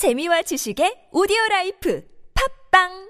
재미와 지식의 오디오 라이프. 팝빵